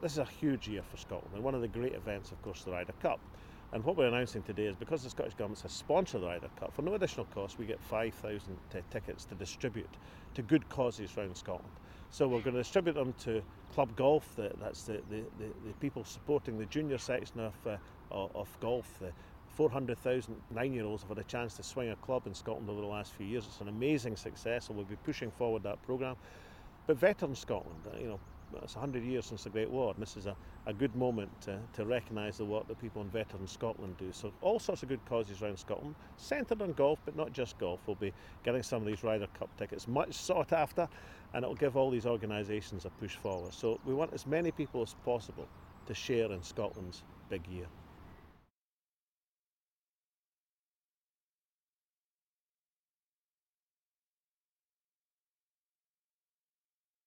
this is a huge year for Scotland, and one of the great events, of course, the Ryder Cup. And what we're announcing today is because the Scottish Government has sponsored the Ryder Cup, for no additional cost, we get 5,000 t- tickets to distribute to good causes around Scotland. So we're going to distribute them to Club Golf, the, that's the, the, the, people supporting the junior section of, uh, of golf. The 400,000 nine year olds have had a chance to swing a club in Scotland over the last few years. It's an amazing success, and we'll be pushing forward that programme. But Veteran Scotland, uh, you know, it's 100 years since the Great War, and this is a, a good moment to, to recognise the work that people in veteran Scotland do. So, all sorts of good causes around Scotland, centred on golf, but not just golf. We'll be getting some of these Ryder Cup tickets, much sought after, and it'll give all these organisations a push forward. So, we want as many people as possible to share in Scotland's big year.